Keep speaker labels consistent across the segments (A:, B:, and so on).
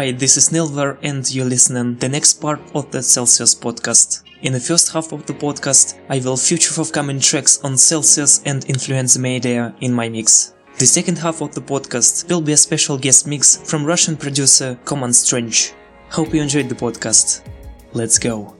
A: Hi, this is Nelver and you're listening the next part of the Celsius podcast. In the first half of the podcast, I will feature forthcoming tracks on Celsius and Influenza Media in my mix. The second half of the podcast will be a special guest mix from Russian producer Command Strange. Hope you enjoyed the podcast. Let's go.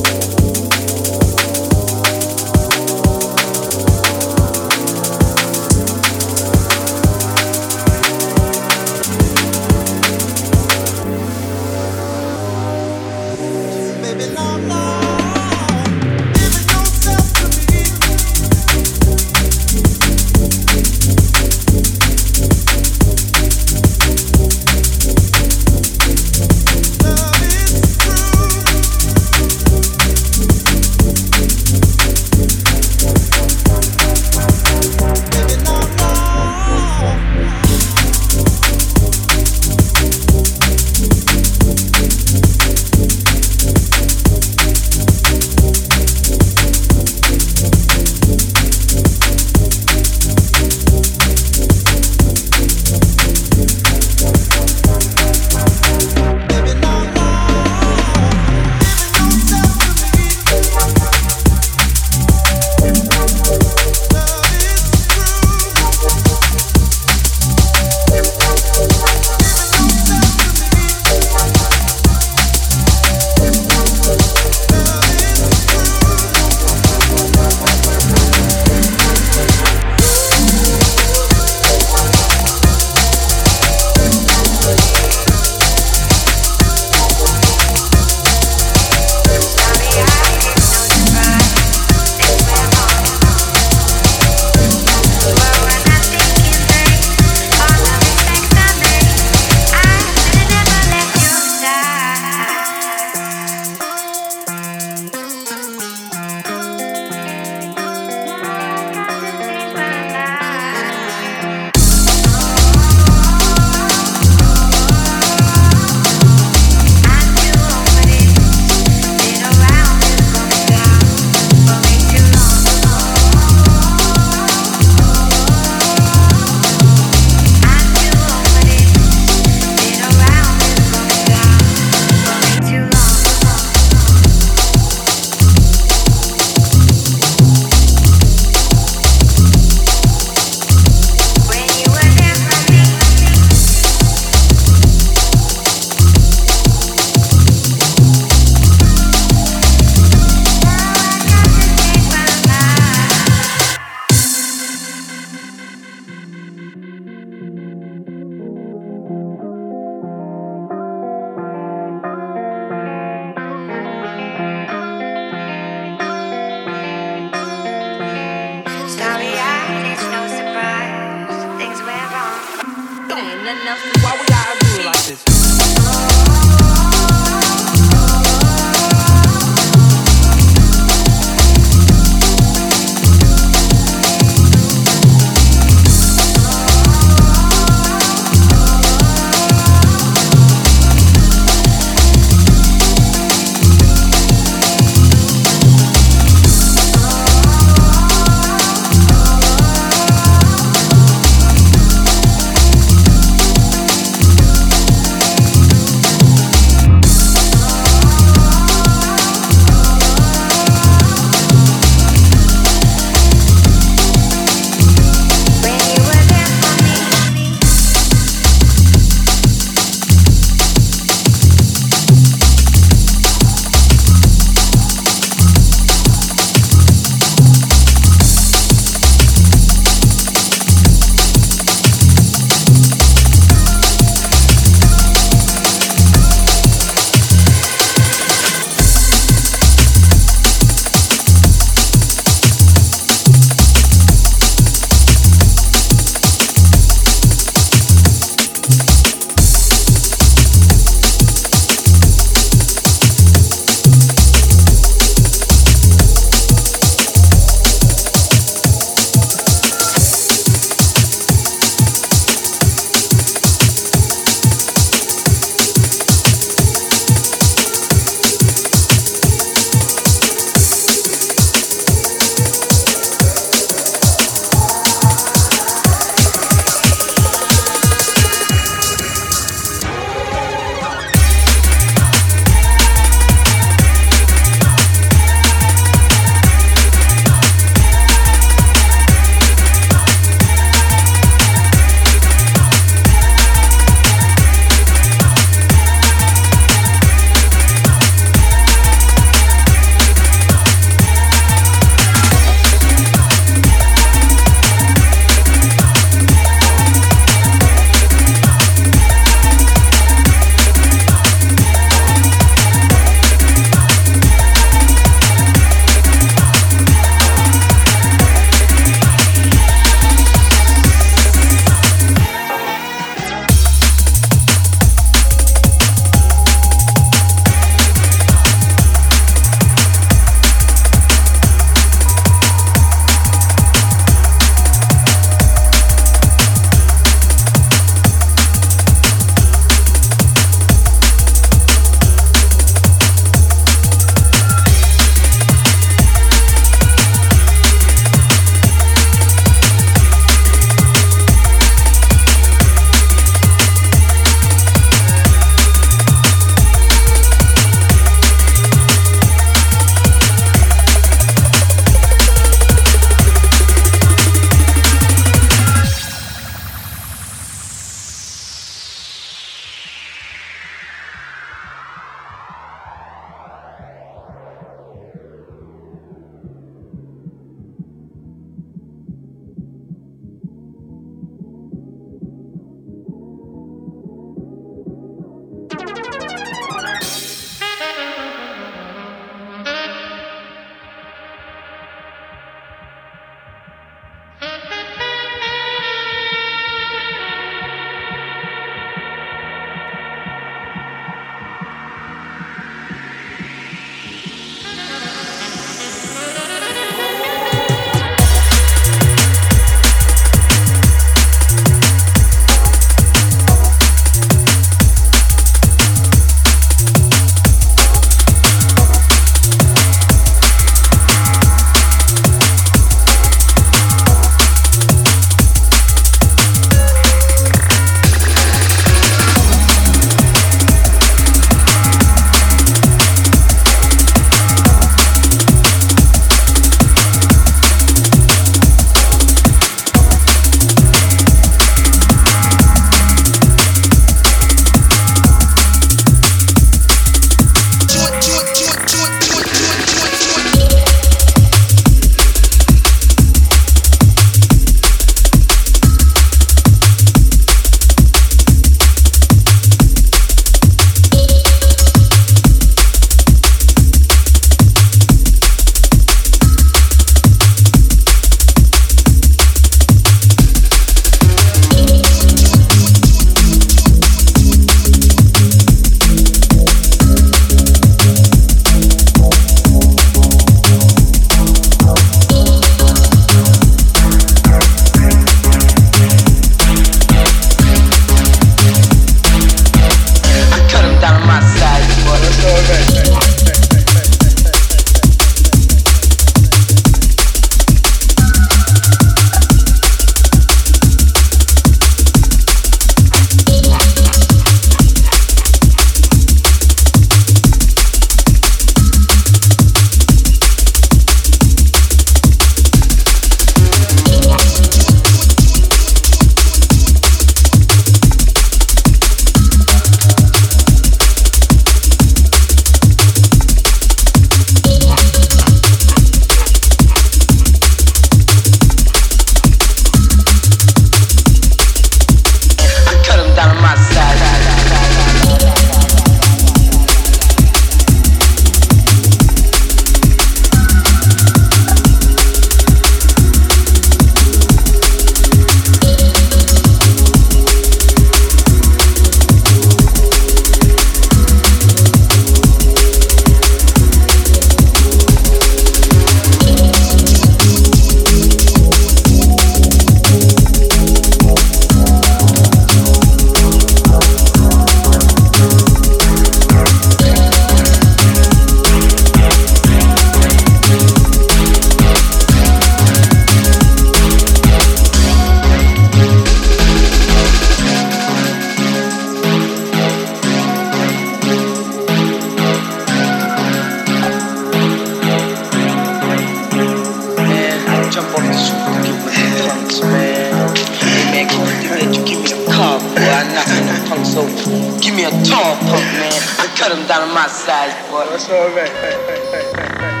B: Cut him down to my size, boy.
C: That's all right.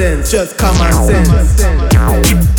D: No nonsense, just common sense.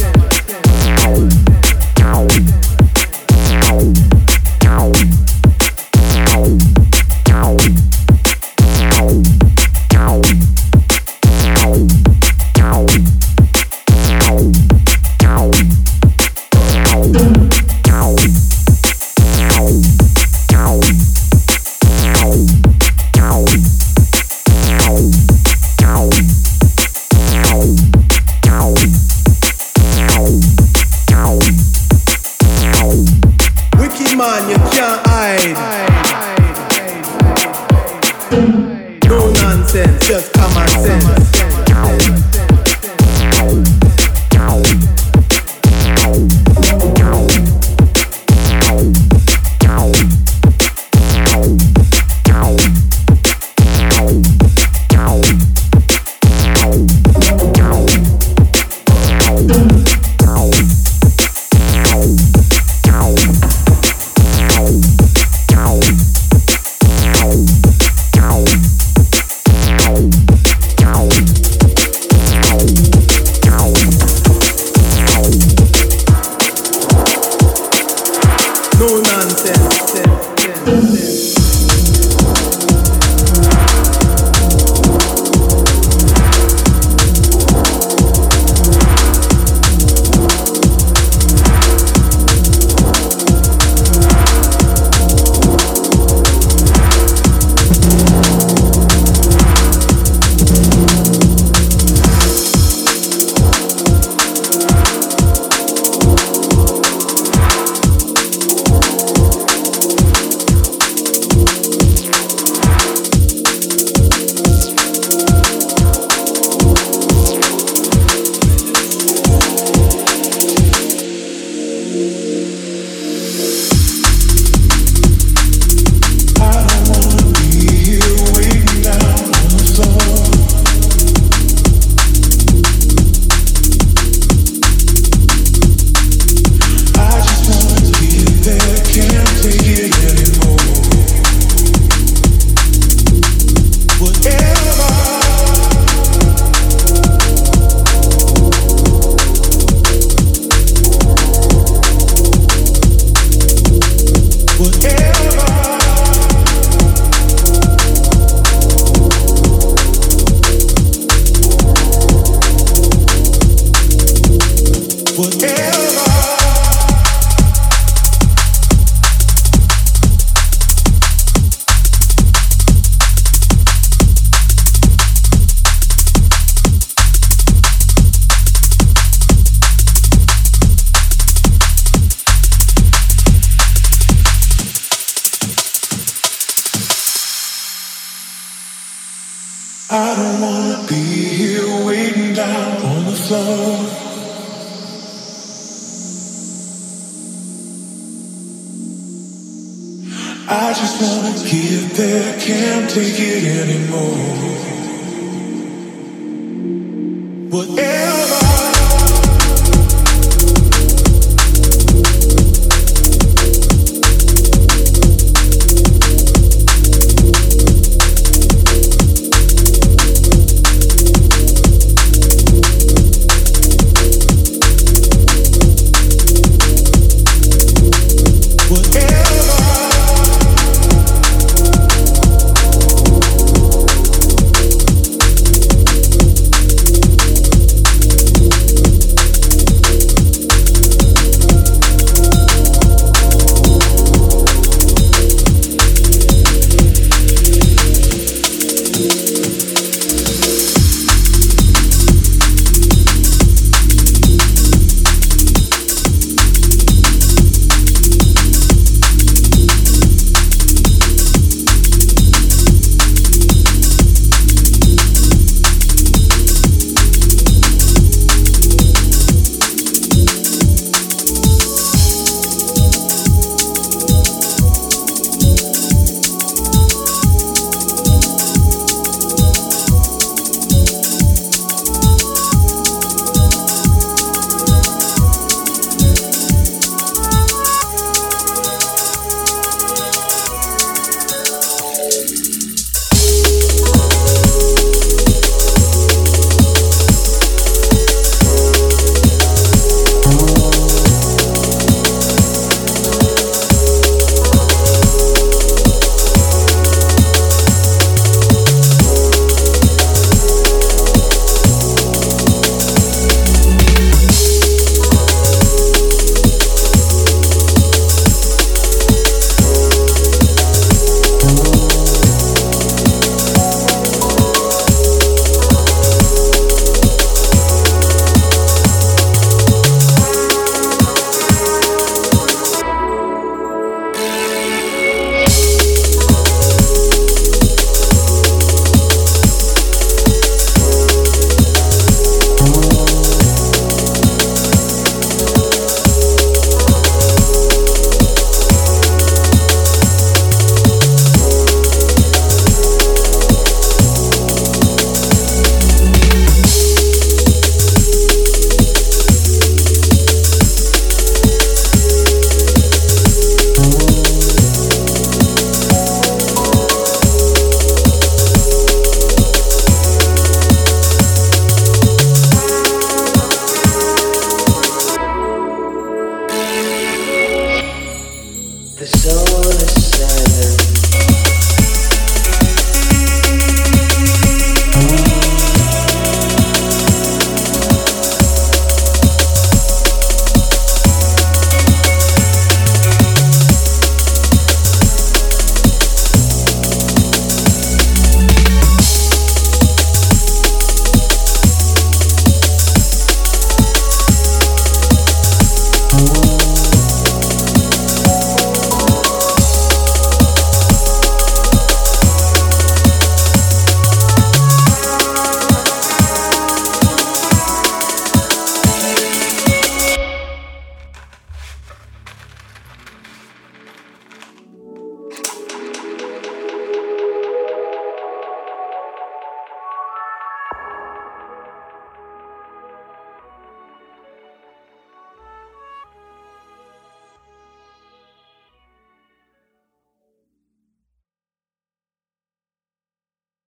E: I just wanna get there, can't take it anymore.